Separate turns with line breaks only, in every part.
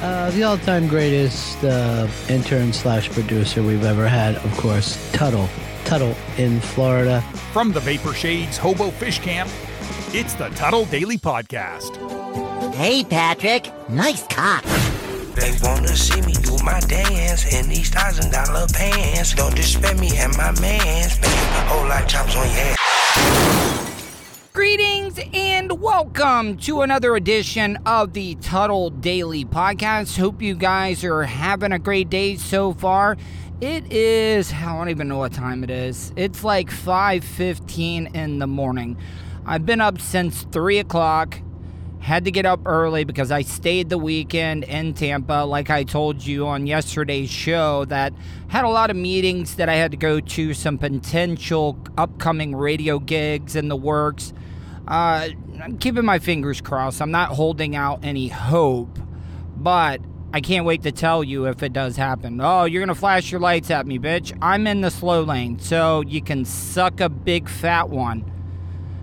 Uh, the all-time greatest uh, intern slash producer we've ever had, of course, Tuddle. Tuddle in Florida.
From the Vapor Shades Hobo Fish Camp, it's the Tuddle Daily Podcast.
Hey, Patrick. Nice cock.
They wanna see me do my dance in these thousand dollar pants. Don't disrespect me and my mans. Baby, whole lot chops on your head.
Greetings and welcome to another edition of the Tuddle Daily Podcast. Hope you guys are having a great day so far. It is I don't even know what time it is. It's like 5:15 in the morning. I've been up since three o'clock. Had to get up early because I stayed the weekend in Tampa, like I told you on yesterday's show, that had a lot of meetings that I had to go to, some potential upcoming radio gigs in the works. Uh, I'm keeping my fingers crossed. I'm not holding out any hope, but I can't wait to tell you if it does happen. Oh, you're going to flash your lights at me, bitch. I'm in the slow lane, so you can suck a big fat one.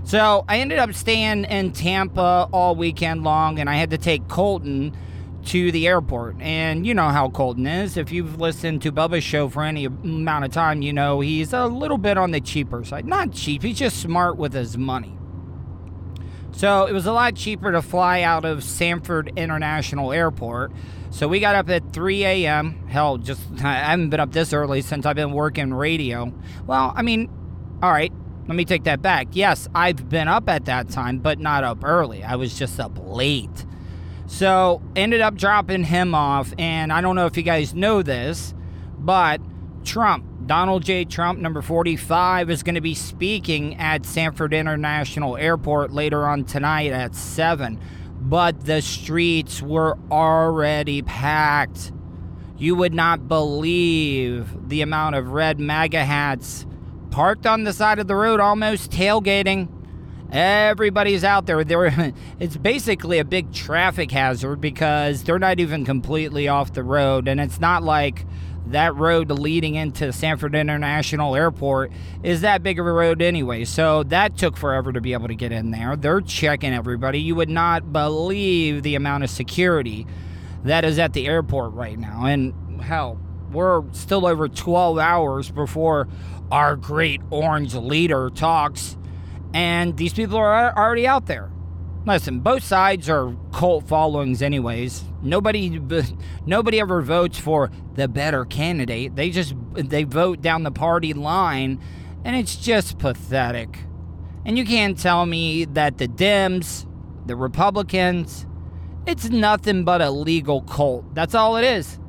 So I ended up staying in Tampa all weekend long, and I had to take Colton to the airport. And you know how Colton is. If you've listened to Bubba's show for any amount of time, you know he's a little bit on the cheaper side. Not cheap, he's just smart with his money. So it was a lot cheaper to fly out of Sanford International Airport. So we got up at 3 a.m. Hell, just I haven't been up this early since I've been working radio. Well, I mean, all right, let me take that back. Yes, I've been up at that time, but not up early. I was just up late. So ended up dropping him off, and I don't know if you guys know this, but Trump, Donald J. Trump, number 45, is going to be speaking at Sanford International Airport later on tonight at 7. But the streets were already packed. You would not believe the amount of red MAGA hats parked on the side of the road, almost tailgating. Everybody's out there. It's basically a big traffic hazard because they're not even completely off the road. And it's not like that road leading into Sanford International Airport is that big of a road anyway. So that took forever to be able to get in there. They're checking everybody. You would not believe the amount of security that is at the airport right now. And hell, we're still over 12 hours before our great orange leader talks, and these people are already out there. Listen, both sides are cult followings, anyways. Nobody, nobody ever votes for the better candidate. They just they vote down the party line, and it's just pathetic. And you can't tell me that the Dems, the Republicans, it's nothing but a legal cult. That's all it is.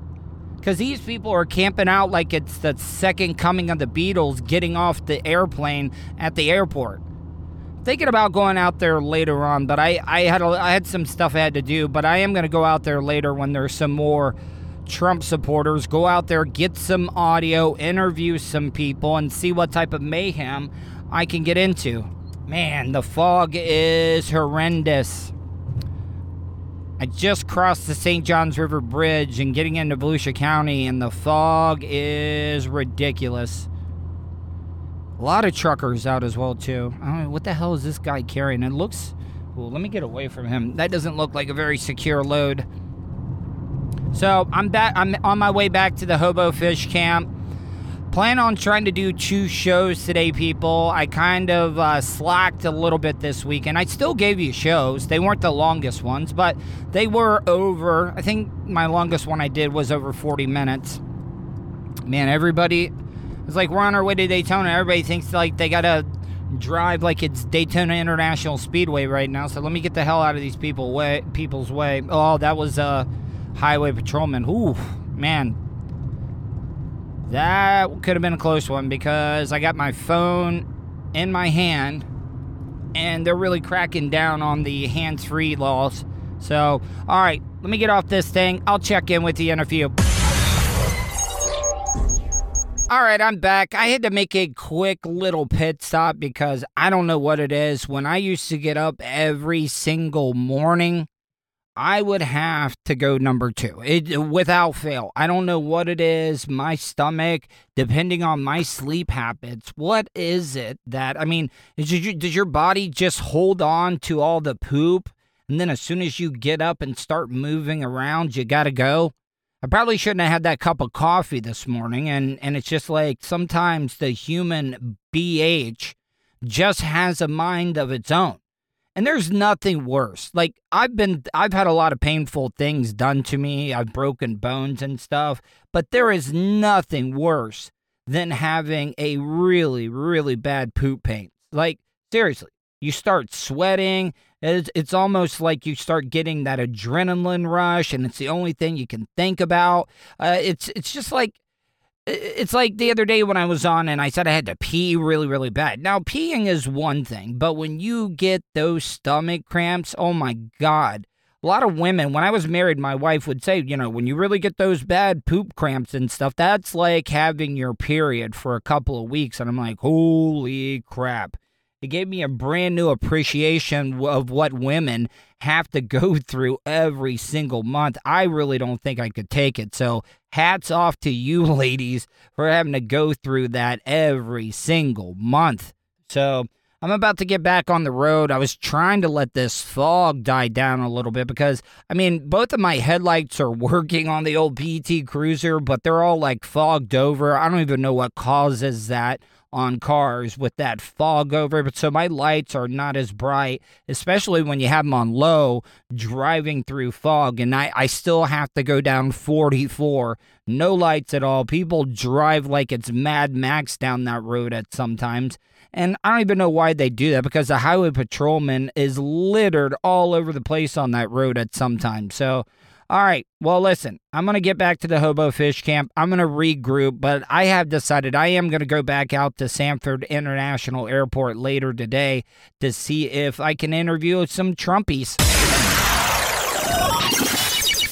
Because these people are camping out like it's the second coming of the Beatles getting off the airplane at the airport thinking about going out there later on, but I, I had a, I had some stuff I had to do, but I am going to go out there later when there's some more Trump supporters. Go out there, get some audio, interview some people, and see what type of mayhem I can get into. Man, the fog is horrendous. I just crossed the St. Johns River Bridge and getting into Volusia County, and the fog is ridiculous. A lot of truckers out as well too. I mean, what the hell is this guy carrying? It looks. Well, let me get away from him. That doesn't look like a very secure load. So I'm back. I'm on my way back to the Hobo Fish Camp. Plan on trying to do two shows today, people. I kind of uh, slacked a little bit this week, and I still gave you shows. They weren't the longest ones, but they were over. I think my longest one I did was over 40 minutes. Man, everybody it's like we're on our way to Daytona. Everybody thinks like they gotta drive like it's Daytona International Speedway right now. So let me get the hell out of these people way people's way. Oh, that was a highway patrolman. Ooh, man. That could have been a close one because I got my phone in my hand and they're really cracking down on the hands-free laws. So, all right, let me get off this thing. I'll check in with you in a few. All right, I'm back. I had to make a quick little pit stop because I don't know what it is. When I used to get up every single morning, I would have to go number two it, without fail. I don't know what it is. My stomach, depending on my sleep habits, what is it that, I mean, you, does your body just hold on to all the poop? And then as soon as you get up and start moving around, you got to go? I probably shouldn't have had that cup of coffee this morning. And, and it's just like sometimes the human BH just has a mind of its own. And there's nothing worse. Like I've been I've had a lot of painful things done to me. I've broken bones and stuff, but there is nothing worse than having a really really bad poop pain. Like seriously, you start sweating. It's, it's almost like you start getting that adrenaline rush, and it's the only thing you can think about. Uh, it's it's just like it's like the other day when I was on and I said I had to pee really, really bad. Now, peeing is one thing, but when you get those stomach cramps, oh my God. A lot of women, when I was married, my wife would say, you know, when you really get those bad poop cramps and stuff, that's like having your period for a couple of weeks. And I'm like, holy crap. It gave me a brand new appreciation of what women have to go through every single month. I really don't think I could take it. So, hats off to you ladies for having to go through that every single month. So, I'm about to get back on the road. I was trying to let this fog die down a little bit because, I mean, both of my headlights are working on the old PT Cruiser, but they're all like fogged over. I don't even know what causes that on cars with that fog over but so my lights are not as bright especially when you have them on low driving through fog. And I, I still have to go down 44 no lights at all. People drive like it's mad max down that road at sometimes. And I don't even know why they do that because the highway patrolman is littered all over the place on that road at some time so all right. Well, listen, I'm going to get back to the Hobo Fish Camp. I'm going to regroup, but I have decided I am going to go back out to Sanford International Airport later today to see if I can interview some Trumpies.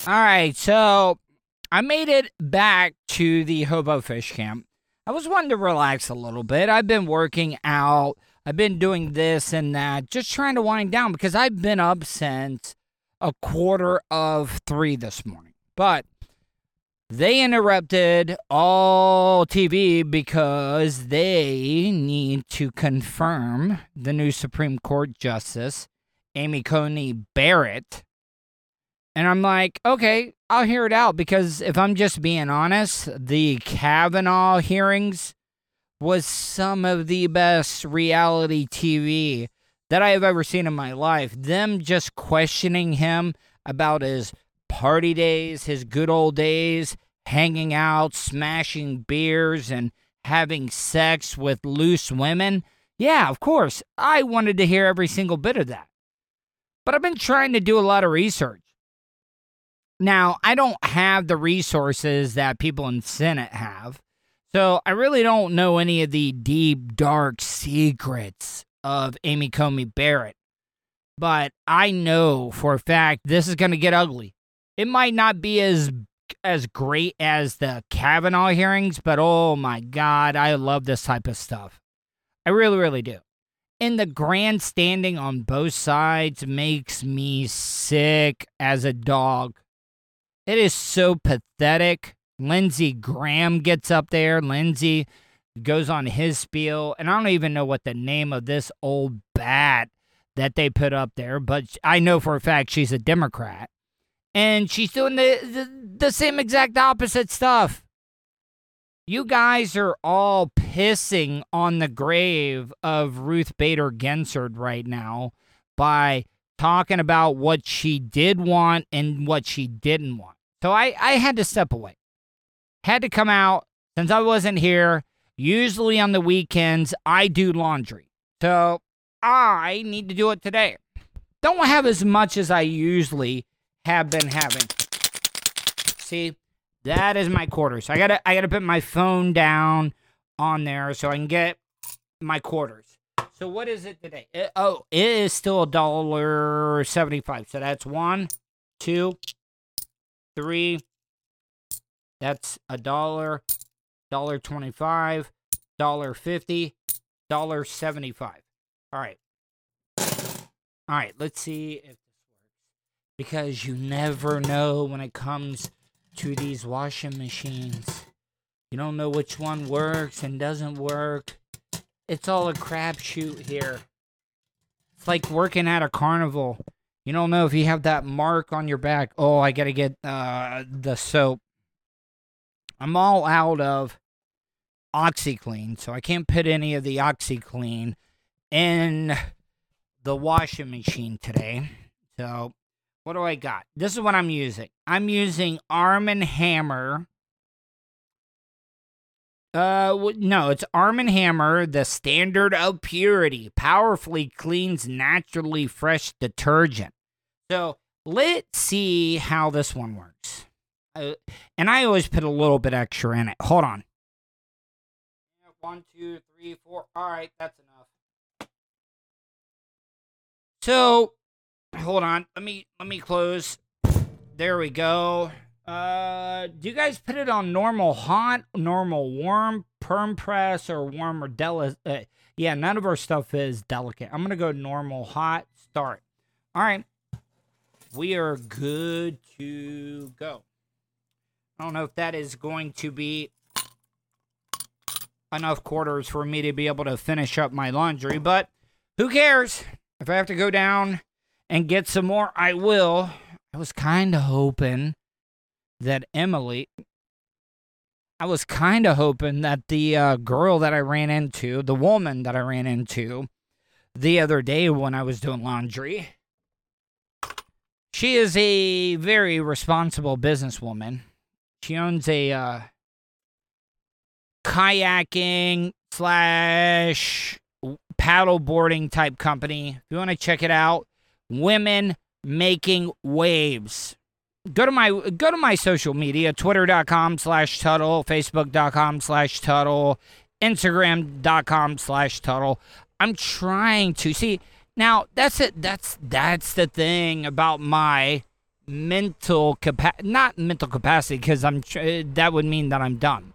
All right. So I made it back to the Hobo Fish Camp. I was wanting to relax a little bit. I've been working out. I've been doing this and that, just trying to wind down because I've been up since a quarter of three this morning. But they interrupted all TV because they need to confirm the new Supreme Court Justice, Amy Coney Barrett. And I'm like, okay, I'll hear it out because if I'm just being honest, the Kavanaugh hearings was some of the best reality TV that I have ever seen in my life. Them just questioning him about his party days, his good old days, hanging out, smashing beers, and having sex with loose women. Yeah, of course. I wanted to hear every single bit of that. But I've been trying to do a lot of research. Now, I don't have the resources that people in Senate have. So I really don't know any of the deep, dark secrets of Amy Coney Barrett. But I know for a fact this is going to get ugly. It might not be as as great as the Kavanaugh hearings, but oh my god, I love this type of stuff. I really really do. And the grandstanding on both sides makes me sick as a dog. It is so pathetic. Lindsey Graham gets up there. Lindsey goes on his spiel, and I don't even know what the name of this old bat that they put up there, but I know for a fact she's a Democrat. And she's doing the, the, the same exact opposite stuff. You guys are all pissing on the grave of Ruth Bader Ginsburg right now by talking about what she did want and what she didn't want. So I, I had to step away. Had to come out since I wasn't here Usually on the weekends, I do laundry. So I need to do it today. Don't have as much as I usually have been having. See, that is my quarters. I gotta I gotta put my phone down on there so I can get my quarters. So what is it today? It, oh, it is still a dollar seventy-five. So that's one, two, three. That's a dollar dollar twenty-five, dollar fifty, dollar seventy-five. All right. All right, let's see if this works. Because you never know when it comes to these washing machines. You don't know which one works and doesn't work. It's all a crapshoot here. It's like working at a carnival. You don't know if you have that mark on your back. Oh, I gotta get uh, the soap. I'm all out of OxiClean, so I can't put any of the OxiClean in the washing machine today. So, what do I got? This is what I'm using. I'm using Arm and Hammer. Uh, no, it's Arm and Hammer, the standard of purity, powerfully cleans naturally fresh detergent. So let's see how this one works. Uh, and I always put a little bit extra in it. Hold on. One, two, three, four. All right, that's enough. So, hold on. Let me let me close. There we go. Uh, do you guys put it on normal hot, normal warm, perm press, or warm or delicate? Uh, yeah, none of our stuff is delicate. I'm gonna go normal hot. Start. All right, we are good to go. I don't know if that is going to be enough quarters for me to be able to finish up my laundry, but who cares? If I have to go down and get some more, I will. I was kind of hoping that Emily, I was kind of hoping that the uh, girl that I ran into, the woman that I ran into the other day when I was doing laundry, she is a very responsible businesswoman. She owns a uh, kayaking slash paddleboarding type company. If you want to check it out, Women Making Waves. Go to my go to my social media, twitter.com slash Tuddle, facebook.com slash Tuddle, instagram.com slash Tuddle. I'm trying to see now that's it that's that's the thing about my mental capacity not mental capacity because I'm tr- that would mean that I'm done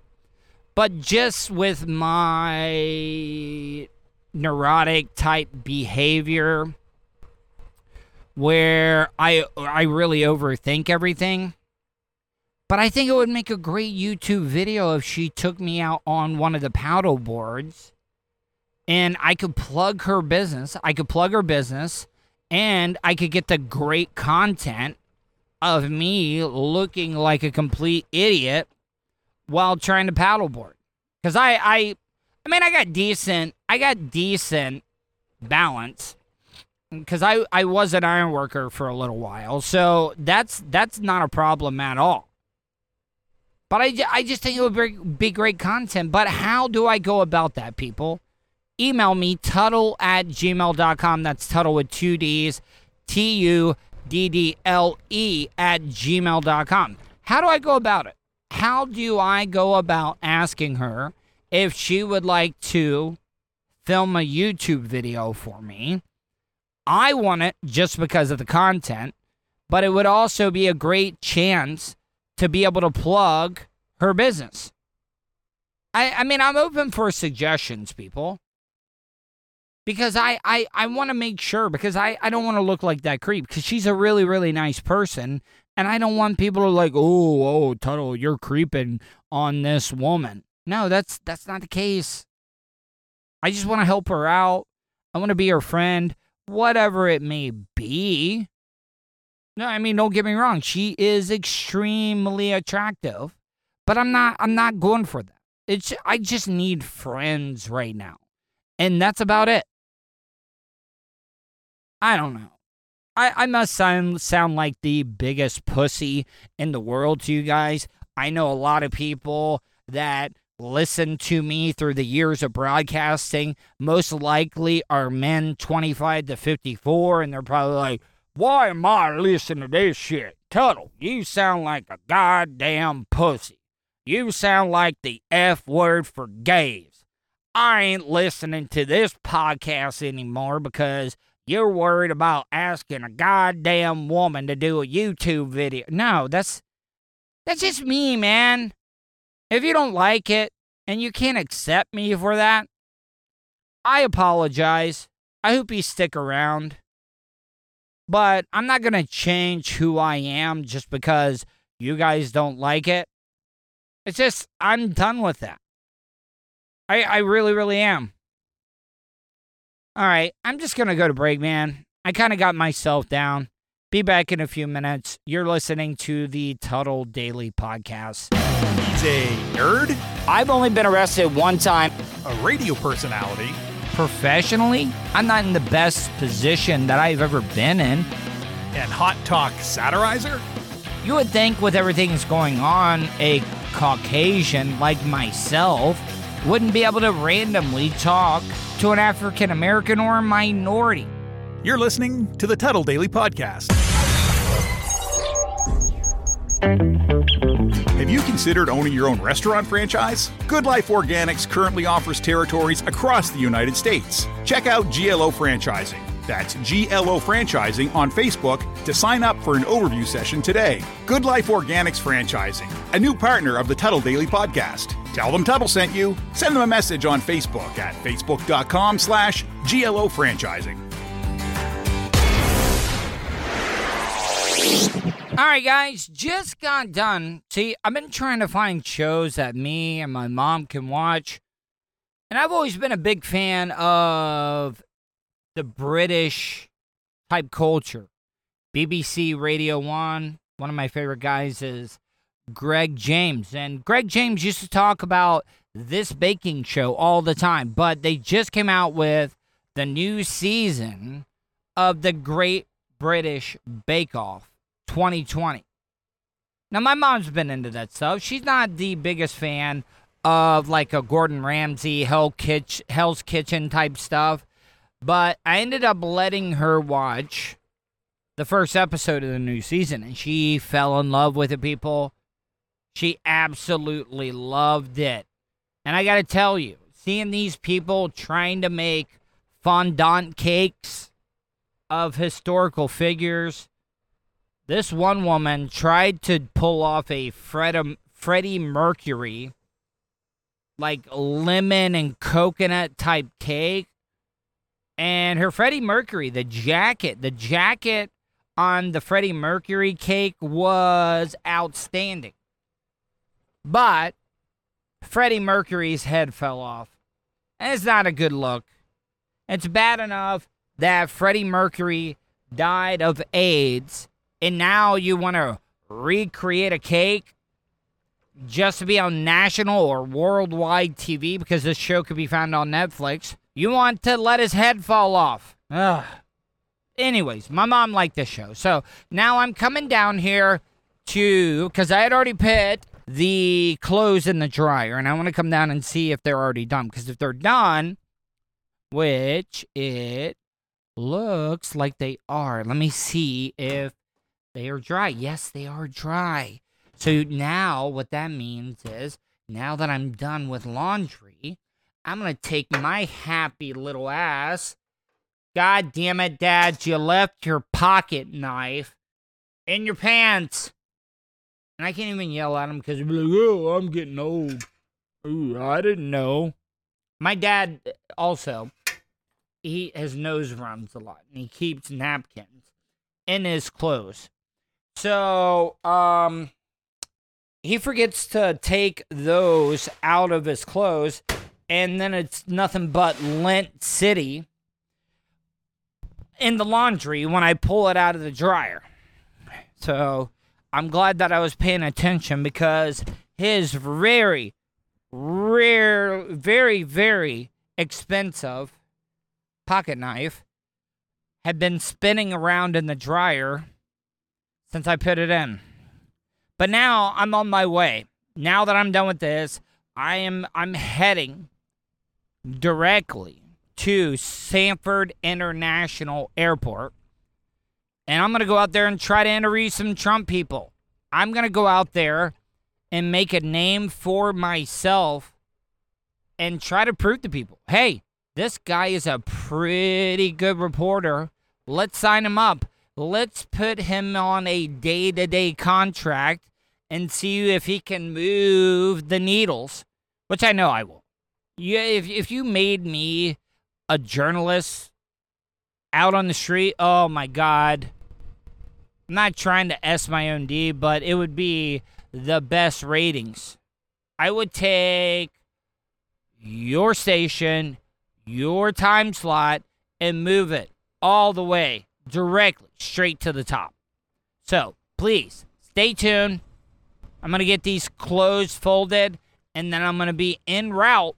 but just with my neurotic type behavior where I I really overthink everything. But I think it would make a great YouTube video if she took me out on one of the paddle boards and I could plug her business. I could plug her business and I could get the great content of me looking like a complete idiot while trying to paddleboard. Cuz I I I mean I got decent I got decent balance because I, I was an iron worker for a little while, so that's that's not a problem at all. But I, I just think it would be, be great content. But how do I go about that, people? Email me, Tuddle at gmail.com. That's Tuddle with two D's, T U D D L E at gmail.com. How do I go about it? How do I go about asking her if she would like to film a YouTube video for me? I want it just because of the content, but it would also be a great chance to be able to plug her business. I, I mean, I'm open for suggestions, people. Because I, I, I want to make sure, because I, I don't want to look like that creep, because she's a really, really nice person. And I don't want people to like, oh, oh, Tuddle, you're creeping on this woman. No, that's that's not the case. I just want to help her out. I want to be her friend whatever it may be. No, I mean, don't get me wrong. She is extremely attractive, but I'm not. I'm not going for that. It's. I just need friends right now, and that's about it. I don't know. I, I must sound sound like the biggest pussy in the world to you guys. I know a lot of people that listen to me through the years of broadcasting most likely are men 25 to 54 and they're probably like why am i listening to this shit tuddle you sound like a goddamn pussy you sound like the f word for gays i ain't listening to this podcast anymore because you're worried about asking a goddamn woman to do a youtube video no that's that's just me man if you don't like it, and you can't accept me for that, I apologize. I hope you stick around. But I'm not going to change who I am just because you guys don't like it. It's just, I'm done with that. I, I really, really am. All right, I'm just going to go to break, man. I kind of got myself down. Be back in a few minutes. You're listening to the Tuddle Daily Podcast.
He's a nerd,
I've only been arrested one time
a radio personality,
professionally. I'm not in the best position that I've ever been in.
and hot talk satirizer.
You would think, with everything that's going on, a Caucasian like myself wouldn't be able to randomly talk to an African American or a minority.
You're listening to the Tuddle Daily Podcast. Have you considered owning your own restaurant franchise? Good Life Organics currently offers territories across the United States. Check out GLO Franchising. That's GLO Franchising on Facebook to sign up for an overview session today. Good Life Organics Franchising, a new partner of the Tuddle Daily Podcast. Tell them Tuddle sent you. Send them a message on Facebook at facebook.com slash GLO Franchising.
All right, guys, just got done. See, I've been trying to find shows that me and my mom can watch. And I've always been a big fan of the British type culture. BBC Radio 1, one of my favorite guys is Greg James. And Greg James used to talk about this baking show all the time, but they just came out with the new season of the Great British Bake Off 2020. Now, my mom's been into that stuff. She's not the biggest fan of like a Gordon Ramsay, Hell Kitch, Hell's Kitchen type stuff, but I ended up letting her watch the first episode of the new season, and she fell in love with it, people. She absolutely loved it. And I got to tell you, seeing these people trying to make fondant cakes of historical figures, this one woman tried to pull off a Fred- Freddie Mercury, like lemon and coconut type cake. And her Freddie Mercury, the jacket, the jacket on the Freddie Mercury cake was outstanding. But Freddie Mercury's head fell off. And it's not a good look. It's bad enough that Freddie Mercury died of AIDS, and now you want to recreate a cake just to be on national or worldwide TV because this show could be found on Netflix. You want to let his head fall off. Ugh. Anyways, my mom liked this show. So now I'm coming down here to, because I had already put the clothes in the dryer, and I want to come down and see if they're already done. Because if they're done, which it looks like they are, let me see if they are dry. Yes, they are dry. So now what that means is now that I'm done with laundry, I'm to take my happy little ass. God damn it, Dad, you left your pocket knife in your pants. And I can't even yell at him because he'll be like, oh, I'm getting old. Ooh, I didn't know. My dad also, he his nose runs a lot and he keeps napkins in his clothes. So, um, he forgets to take those out of his clothes, and then it's nothing but lint city in the laundry when I pull it out of the dryer. So I'm glad that I was paying attention because his very, rare, very, very expensive pocket knife had been spinning around in the dryer since I put it in. But now I'm on my way. Now that I'm done with this, I am I'm heading directly to Sanford International Airport. And I'm going to go out there and try to interview some Trump people. I'm going to go out there and make a name for myself and try to prove to people hey, this guy is a pretty good reporter. Let's sign him up. Let's put him on a day to day contract and see if he can move the needles which I know I will. Yeah, if if you made me a journalist out on the street, oh my god. I'm not trying to S my own D, but it would be the best ratings. I would take your station, your time slot, and move it all the way directly straight to the top. So please stay tuned. I'm going to get these clothes folded, and then I'm going to be en route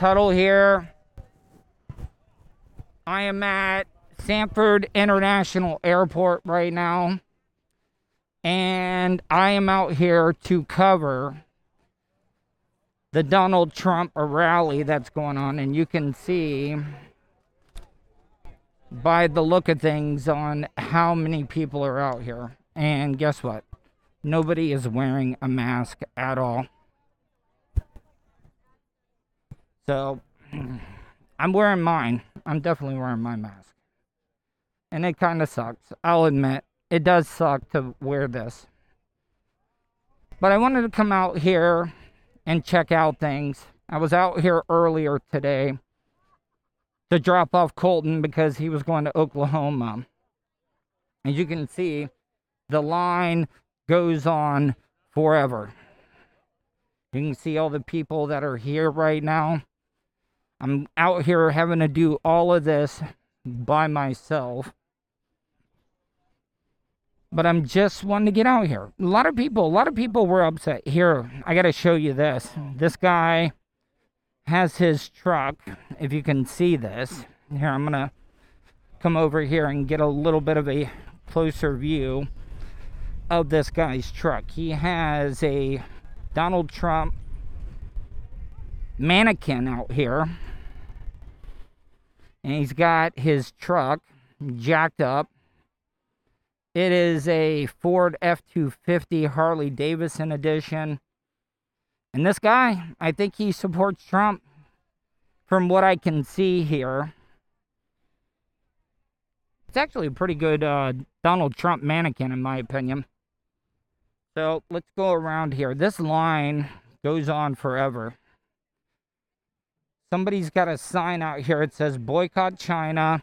Tuddle here. I am at Sanford International Airport right now. And I am out here to cover the Donald Trump rally that's going on. And you can see by the look of things on how many people are out here. And guess what? Nobody is wearing a mask at all. So I'm wearing mine. I'm definitely wearing my mask. And it kind of sucks. I'll admit, it does suck to wear this. But I wanted to come out here and check out things. I was out here earlier today to drop off Colton because he was going to Oklahoma. As you can see, the line goes on forever. You can see all the people that are here right now. I'm out here having to do all of this by myself. But I'm just wanting to get out here. A lot of people, a lot of people were upset. Here, I got to show you this. This guy has his truck. If you can see this. Here, I'm going to come over here and get a little bit of a closer view of this guy's truck. He has a Donald Trump mannequin out here. And he's got his truck jacked up. It is a Ford F 250 Harley Davidson edition. And this guy, I think he supports Trump from what I can see here. It's actually a pretty good uh, Donald Trump mannequin, in my opinion. So let's go around here. This line goes on forever. Somebody's got a sign out here. It says boycott China.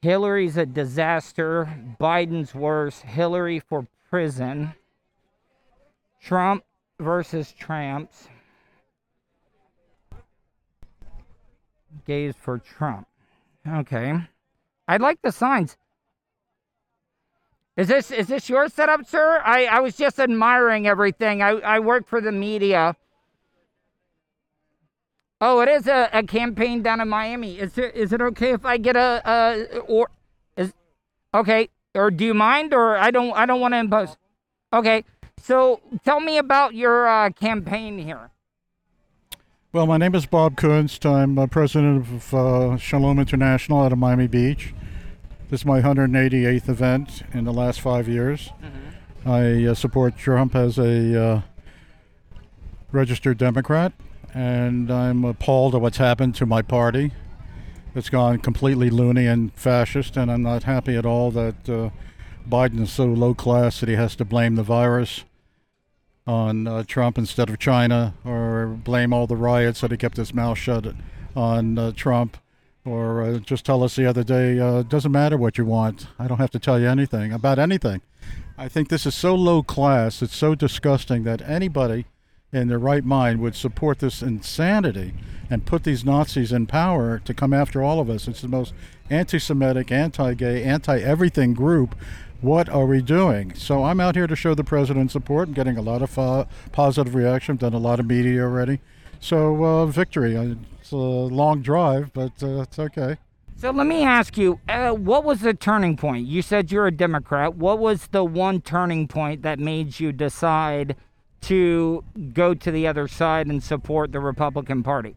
Hillary's a disaster. Biden's worse. Hillary for prison. Trump versus Tramps. Gays for Trump. Okay. I like the signs. Is this is this your setup, sir? I, I was just admiring everything. I, I work for the media. Oh, it is a, a campaign down in Miami. Is it is it okay if I get a, a or is okay or do you mind or I don't I don't want to impose. Okay, so tell me about your uh, campaign here.
Well, my name is Bob Kunst. I'm uh, president of uh, Shalom International out of Miami Beach. This is my 188th event in the last five years. Mm-hmm. I uh, support Trump as a uh, registered Democrat and I'm appalled at what's happened to my party. It's gone completely loony and fascist, and I'm not happy at all that uh, Biden is so low class that he has to blame the virus on uh, Trump instead of China, or blame all the riots that he kept his mouth shut on uh, Trump, or uh, just tell us the other day, uh, doesn't matter what you want. I don't have to tell you anything about anything. I think this is so low class, it's so disgusting that anybody in their right mind would support this insanity and put these Nazis in power to come after all of us. It's the most anti Semitic, anti gay, anti everything group. What are we doing? So I'm out here to show the president support and getting a lot of uh, positive reaction. I've done a lot of media already. So, uh, victory. Uh, It's a long drive, but uh, it's okay.
So let me ask you, uh, what was the turning point? You said you're a Democrat. What was the one turning point that made you decide to go to the other side and support the Republican Party?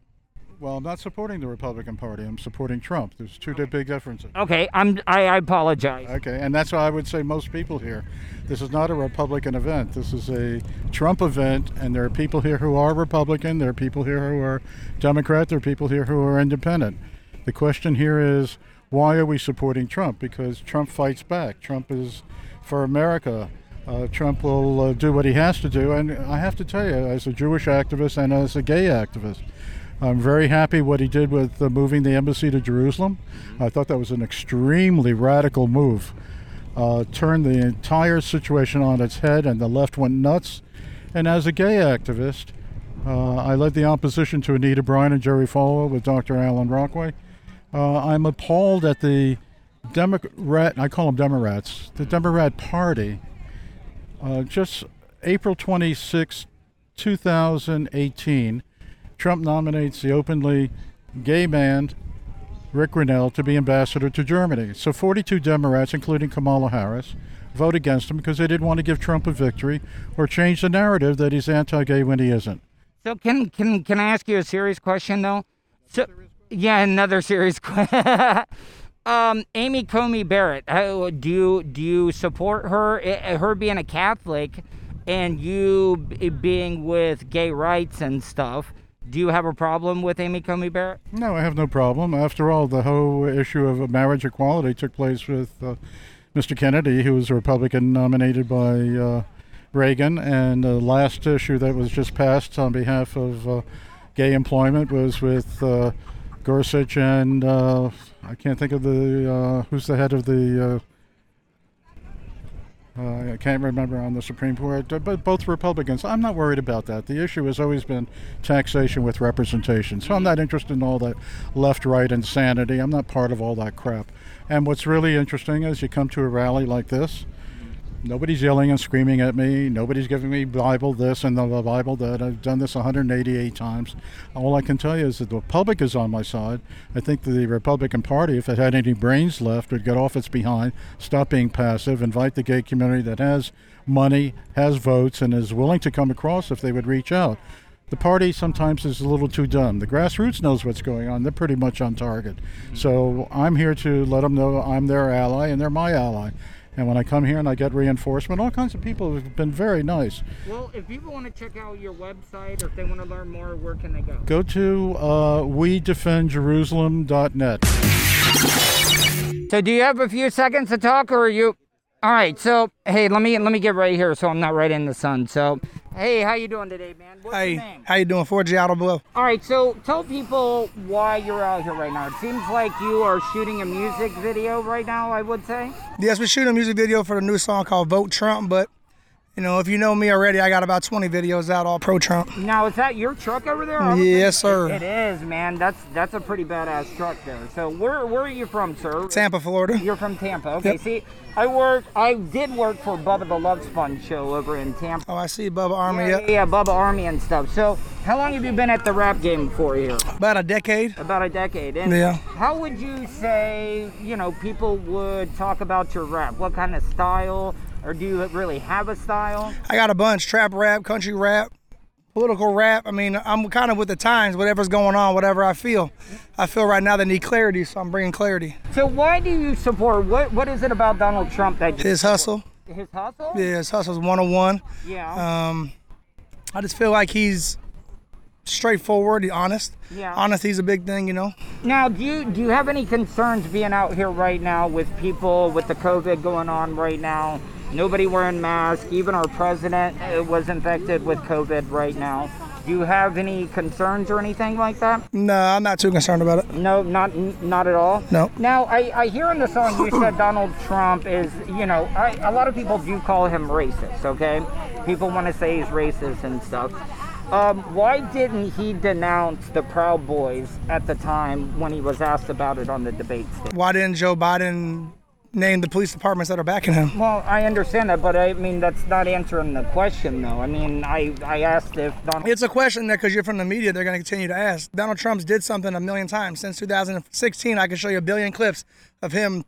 Well, I'm not supporting the Republican Party. I'm supporting Trump. There's two big differences.
Okay, I'm. I, I apologize.
Okay, and that's why I would say most people here. This is not a Republican event. This is a Trump event, and there are people here who are Republican. There are people here who are Democrat. There are people here who are independent. The question here is why are we supporting Trump? Because Trump fights back. Trump is for America. Uh, Trump will uh, do what he has to do, and I have to tell you, as a Jewish activist and as a gay activist, I'm very happy what he did with uh, moving the embassy to Jerusalem. I thought that was an extremely radical move. Uh, turned the entire situation on its head, and the left went nuts. And as a gay activist, uh, I led the opposition to Anita Bryant and Jerry Falwell with Dr. Alan Rockway. Uh, I'm appalled at the Democrat, I call them Democrats, the Democrat Party. Uh, just April 26, 2018, Trump nominates the openly gay man Ric Grenell to be ambassador to Germany. So 42 Democrats, including Kamala Harris, vote against him because they didn't want to give Trump a victory or change the narrative that he's anti-gay when he isn't.
So can can can I ask you a serious question though? So yeah, another serious question. Um, Amy Coney Barrett, how, do you do you support her? eh, Her being a Catholic, and you being with gay rights and stuff. Do you have a problem with Amy Coney Barrett?
No, I have no problem. After all, the whole issue of marriage equality took place with uh, Mr. Kennedy, who was a Republican nominated by uh, Reagan, and the last issue that was just passed on behalf of uh, gay employment was with uh, Gorsuch and uh, I can't think of the uh, who's the head of the. Uh, uh, I can't remember on the Supreme Court, but both Republicans. I'm not worried about that. The issue has always been taxation with representation. So I'm not interested in all that left right insanity. I'm not part of all that crap. And what's really interesting is you come to a rally like this, nobody's yelling and screaming at me, nobody's giving me Bible this and the Bible that. I've done this 188 times. All I can tell you is that the public is on my side. I think the Republican Party, if it had any brains left, would get off its behind, stop being passive, invite the gay community that has money, has votes, and is willing to come across if they would reach out. The party sometimes is a little too dumb. The grassroots knows what's going on. They're pretty much on target. Mm-hmm. So I'm here to let them know I'm their ally and they're my ally. And when I come here and I get reinforcement, all kinds of people have been very nice.
Well, if people want to check out your website or if they want to learn more, where can they go?
Go to uh, wedefendjerusalem.net.
So, do you have a few seconds to talk, or are you? All right. So, hey, let me let me get right here, so I'm not right in the sun. So, hey, how you doing today, man? What's your
Hey,
name?
how you doing? Forgiato Blow.
All right. So, tell people why you're out here right now. It seems like you are shooting a music video right now. I would say.
Yes, we're shooting a music video for the new song called Vote Trump, but you know, if you know me already, I got about 20 videos out all pro Trump.
Now, is that your truck over there?
Yes,
think-
sir.
It is, man. That's that's a pretty badass truck there. So, where where are you from, sir?
Tampa, Florida.
You're from Tampa. Okay.
Yep.
See, I work. I did work for Bubba the Love Sponge show over in Tampa.
Oh, I see Bubba Army.
Yeah,
Yep.
yeah, Bubba Army and stuff. So, how long have you been at the rap game for here?
About a decade.
About a decade. And
Yeah.
how would you say, you know, people would talk about your rap? What kind of style? Or do you really have a style?
I got a bunch trap rap, country rap, political rap. I mean, I'm kind of with the times, whatever's going on, whatever I feel. I feel right now they need clarity, so I'm bringing clarity.
So, why do you support? What What is it about Donald Trump that you
His hustle.
His hustle?
Yeah, his hustle's 101.
Yeah.
Um, I just feel like he's straightforward, honest.
Yeah.
Honesty's a big thing, you know.
Now, do you do you have any concerns being out here right now with people with the COVID going on right now? Nobody wearing masks. Even our president uh, was infected with COVID right now. Do you have any concerns or anything like that?
No, I'm not too concerned about it.
No, not not at all.
No.
Now, I, I hear in the song you said Donald Trump is, you know, I, a lot of people do call him racist. Okay, people want to say he's racist and stuff. Um, why didn't he denounce the Proud Boys at the time when he was asked about it on the debate stage?
Why didn't Joe Biden name the police departments that are backing him?
Well, I understand that, but I mean that's not answering the question, though. I mean, I I asked if Donald.
It's a question that because you're from the media, they're going to continue to ask. Donald Trump's did something a million times since 2016. I can show you a billion clips of him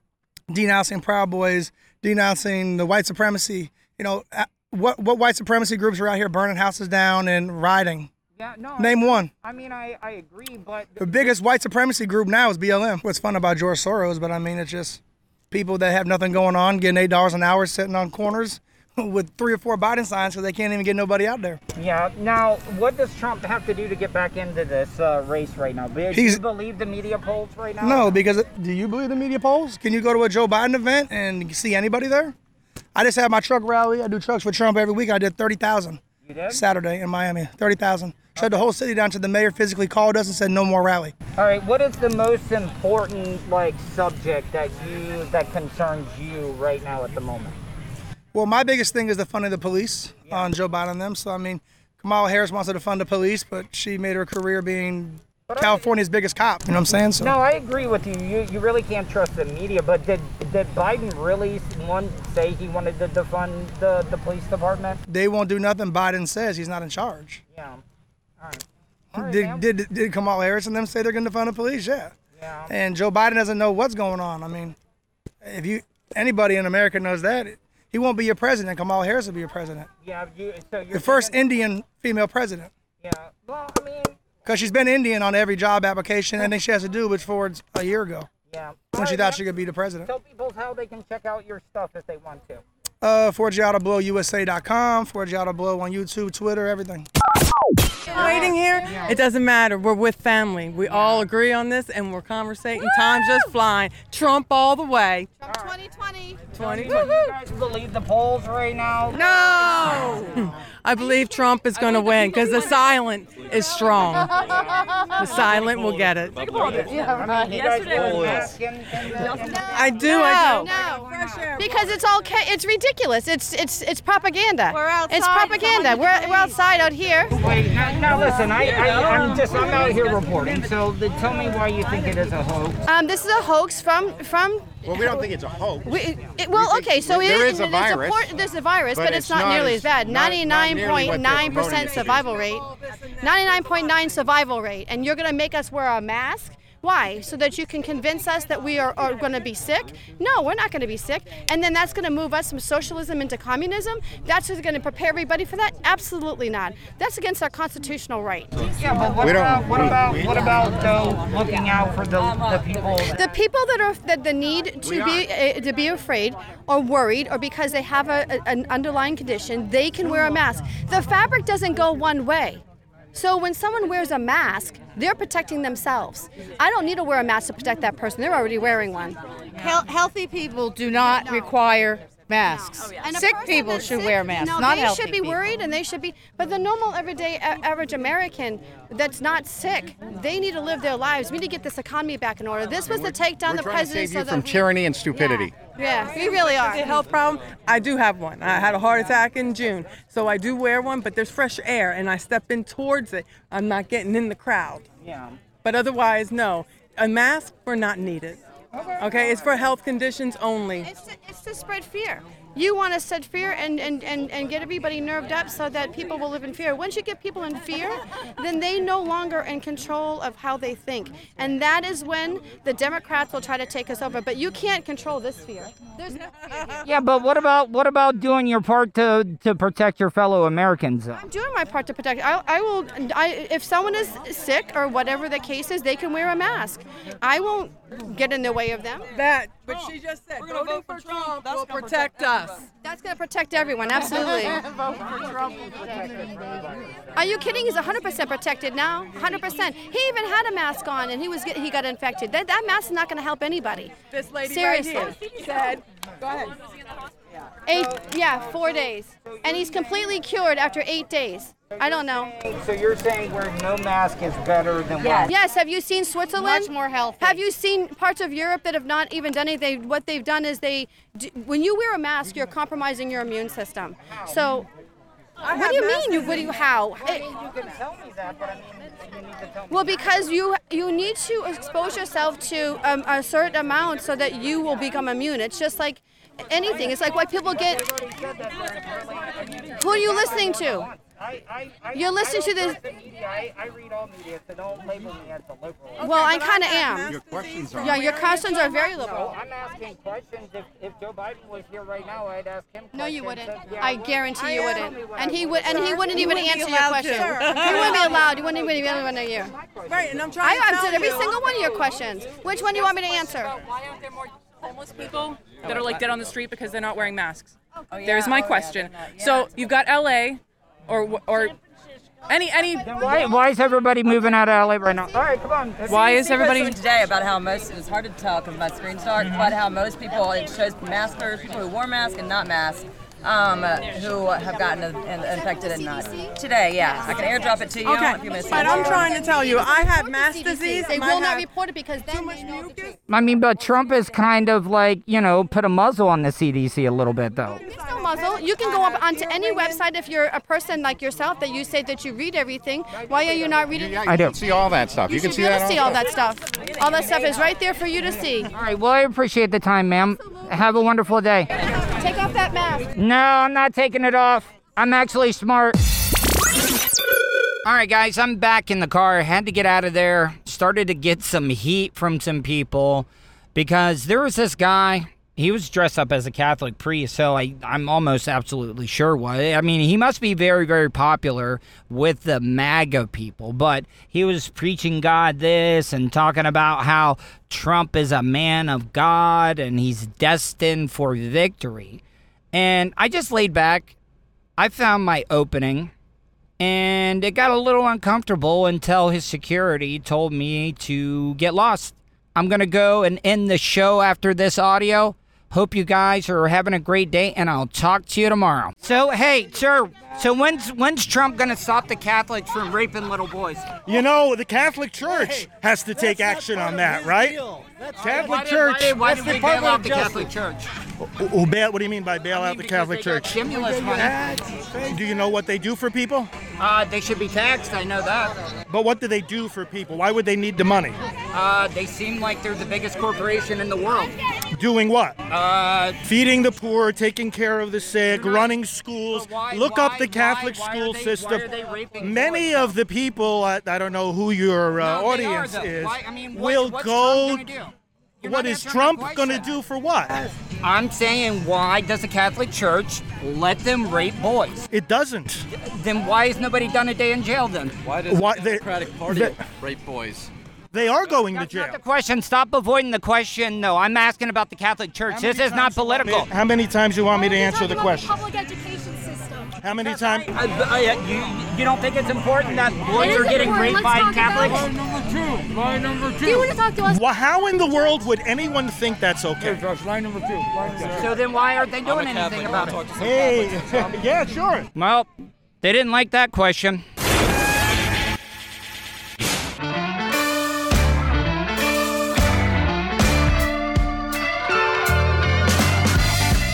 denouncing Proud Boys, denouncing the white supremacy. You know, what what white supremacy groups are out here burning houses down and rioting?
yeah, no.
Name one.
I mean, I I agree, but
The biggest white supremacy group now is BLM. What's fun about George Soros, but I mean, it's just people that have nothing going on, getting eight dollars an hour, sitting on corners with three or four Biden signs, because they can't even get nobody out there.
yeah. Now, what does Trump have to do to get back into this uh, race right now? Do you believe the media polls right now?
No, because do you believe the media polls? Can you go to a Joe Biden event and see anybody there? I just had my truck rally. I do trucks for Trump every week. I did thirty thousand? Saturday in Miami. Thirty thousand. Shut the whole city down to the mayor physically called us and said no more rally.
All right. What is the most important like subject that you that concerns you right now at the moment?
Well, my biggest thing is the funding of the police on Joe Biden and them. So I mean, Kamala Harris wants to fund the police, but she made her career being California's biggest cop. You know what I'm saying? So
No, I agree with you. You you really can't trust the media. But did did Biden really one say he wanted to defund the the police department?
they won't do nothing Biden says. He's not in charge.
Yeah. Right.
Did, did did Kamala Harris and them say they're going to fund the police? Yeah.
Yeah.
And Joe Biden doesn't know what's going on. I mean, if you anybody in America knows that, he won't be your president. Kamala Harris will be your president.
Yeah. You, so you're
The first
thinking-
Indian female president.
Yeah. Well, I mean,
Because she's been Indian on every job application. and then she has to do was forwards a year ago
yeah.
when she thought she could be the president.
Tell people how they can check out your stuff if they want to.
Uh, ForgiatoBlowUSA.com, Forge Out of Blow on YouTube, Twitter, everything.
Waiting here, it doesn't matter. We're with family. We all agree on this and we're conversating. Time's just flying. Trump all the way.
2020.
20.
Do you guys believe the polls right now?
No! I believe Trump is going to win because the silent is strong. The silent will get it.
You guys wear masks in- in the- in
I do, I do.
No, because it's all ca- it's ridiculous. It's it's it's propaganda.
We're outside,
It's propaganda. We're, we're outside out here.
Wait, now, now listen, I, I, I'm just, I'm out here reporting, so the, tell me why you think it is a hoax.
Um, this is a hoax from from.
Well, we don't think it's a hoax.
We, it, well, okay, so
there
it,
is a
it
virus,
por- there's a virus, but,
but
it's,
it's
not,
not
nearly
as-
as bad.
not- not nearly what they're
99.9% survival rate. 99.9 survival rate, and you're gonna make us wear a mask. Why? So that you can convince us that we are, are going to be sick? No, we're not going to be sick. And then that's going to move us from socialism into communism? That's just going to prepare everybody for that? Absolutely not. That's against our constitutional right.
Yeah, but what about, what about, what about though looking out for the, the people?
The people that are that the need to be uh, to be afraid or worried or because they have a, a- an underlying condition, they can wear a mask. The fabric doesn't go one way. So when someone wears a mask, they're protecting themselves. I don't need to wear a mask to protect that person. They're already wearing one.
Hel- healthy people do not require masks.
Oh, and a
Sick people should
sick,
wear masks,
No,
not
they
healthy
should be
people.
worried and they should be. But the normal, everyday, a- average American that's not sick, they need to live their lives. We need to get this economy back in order. This was the take down
We're
the
trying to
president.
save you
so
from
we-
tyranny and stupidity.
Yeah, we really are.
A health problem? I do have one. I had a heart attack in June, so I do wear one, but there's fresh air and I step in towards it. I'm not getting in the crowd.
Yeah.
But otherwise, no. A mask, we're not needed. Okay, it's for health conditions only.
It's to, spread fear. You want to spread fear and, and, and, and get everybody nerved up so that people will live in fear. Once you get people in fear, then they no longer in control of how they think. And that is when the Democrats will try to take us over. But you can't control this fear. There's no fear here.
Yeah, but what about what about doing your part to to protect your fellow Americans?
I'm doing my part to protect. I, I will. I, if someone is sick or whatever the case is, they can wear a mask. I won't get in the way of them.
That, but she just said, voting for Trump will protect us.
That's going to protect everyone, absolutely. Are you kidding? He's 100% protected now. 100%. He even had a mask on and he was he got infected. That, that mask is not going to help anybody.
This lady
Seriously.
right here said, go ahead.
Eight, yeah, four days. And he's completely cured after eight days. I don't know.
So you're saying wearing no mask is better than wearing
Yes, have you seen Switzerland?
Much more healthy.
Have you seen parts of Europe that have not even done anything? What they've done is they, d- when you wear a mask, you're compromising your immune system. So What do you mean? You what do you how?
You can tell me that, but I mean, you need to tell me.
Well, because you you need to expose yourself to um, a certain amount so that you will become immune. It's just like anything. It's like why people get. Who are you listening to?
I, I, I,
You're listening to this-
the media. I, I read all media, so don't label me as a liberal.
Well, I kind of am.
Your questions are.
Yeah, your questions are very liberal.
No, I'm asking questions. If, if Joe Biden was here right now, I'd ask him.
No, you wouldn't.
So, yeah,
I guarantee you wouldn't. And he would, and he wouldn't even answer your question.
to.
He wouldn't be allowed. He wouldn't even be able to answer you.
Right, and I'm trying to tell
answered every single one of your questions. Which one do you want me to answer?
Why aren't there more homeless people that are like dead on the street because they're not wearing masks? Oh, There's my oh, question. So you've got LA, or or any any.
Why, why is everybody moving out of LA right now? All right, come on.
Why is
See
everybody?
posted today about how most it's hard to tell because my screen's dark, but how most people it shows maskers, people who wore masks and not masks, um, who have gotten in, in, infected and not. Today, yeah, I can airdrop it to you
Okay,
if you miss
but. I'm trying to tell you, I have mass disease.
They will
I
not report it because then they know the truth.
I mean, but Trump is kind of like, you know, put a muzzle on the CDC a little bit, though.
There's no muzzle. You can go up onto any website if you're a person like yourself that you say that you read everything. Why are you not reading?
Yeah,
I
you
do.
can see all that stuff. You,
You
can
should
see that.
see all that stuff. All that stuff is right there for you to see.
All right, well, I appreciate the time, ma'am. Have a wonderful day. No, I'm not taking it off. I'm actually smart. All right, guys, I'm back in the car. Had to get out of there. Started to get some heat from some people because there was this guy. He was dressed up as a Catholic priest, so I, I'm almost absolutely sure what. I mean, he must be very, very popular with the MAGA people, but he was preaching God this and talking about how Trump is a man of God and he's destined for victory. And I just laid back. I found my opening and it got a little uncomfortable until his security told me to get lost. I'm going to go and end the show after this audio. Hope you guys are having a great day and I'll talk to you tomorrow. So, hey, sir, so when's when's Trump going to stop the Catholics from raping little boys?
You know, the Catholic Church has to take action on that, right? Catholic
Why did-
Church.
Why, did- why did we bail out the Catholic Church?
Oh, bail, what do you mean by bail out the Catholic Church?
Stimulus money.
Do you know what they do for people?
Uh, they should be taxed. I know that.
But what do they do for people? Why would they need the money?
Uh, they seem like they're the biggest corporation in the world.
Doing what?
Uh,
Feeding the poor, taking care of the sick, running schools.
why-
Look
why-
up the Catholic
why- why
school
why
system.
they raping
Many of the people, I, I don't know who your uh,
No, they are,
audience is,
Why- I mean, what-
will go.
Trump gonna do? You're
What
not
is
answering my
Trump going to do for what?
I'm saying, why does the Catholic Church let them rape boys?
It doesn't.
Then why has nobody done a day in jail then?
Why does
Why-
the
they-
Democratic Party
they-
rape boys?
They are going to jail.
not the question. Stop avoiding the question. No, I'm asking about the Catholic Church. This is not political.
How many times do you want me to answer the question?
Public education system.
How many times?
I, I, you, you don't think it's important that boys are getting
important.
raped
Let's
by Catholics?
it.
number two. Line number
Do you want to talk to us?
Well, how in the world would anyone think that's okay?
Line number two.
So then why aren't they doing anything about it?
Hey, yeah, sure.
Well, they didn't like that question.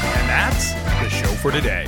And that's the show for today.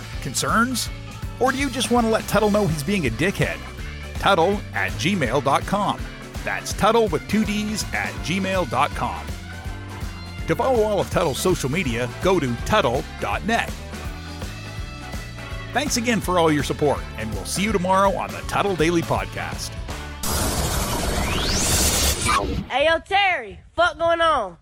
Concerns? Or do you just want to let Tuddle know he's being a dickhead? Tuddle at gmail.com. That's Tuddle with two D's at gmail.com. To follow all of Tuddle's social media, go to Tuddle.net. Thanks again for all your support, and we'll see you tomorrow on the Tuddle Daily Podcast.
Hey, yo, Terry, fuck going on?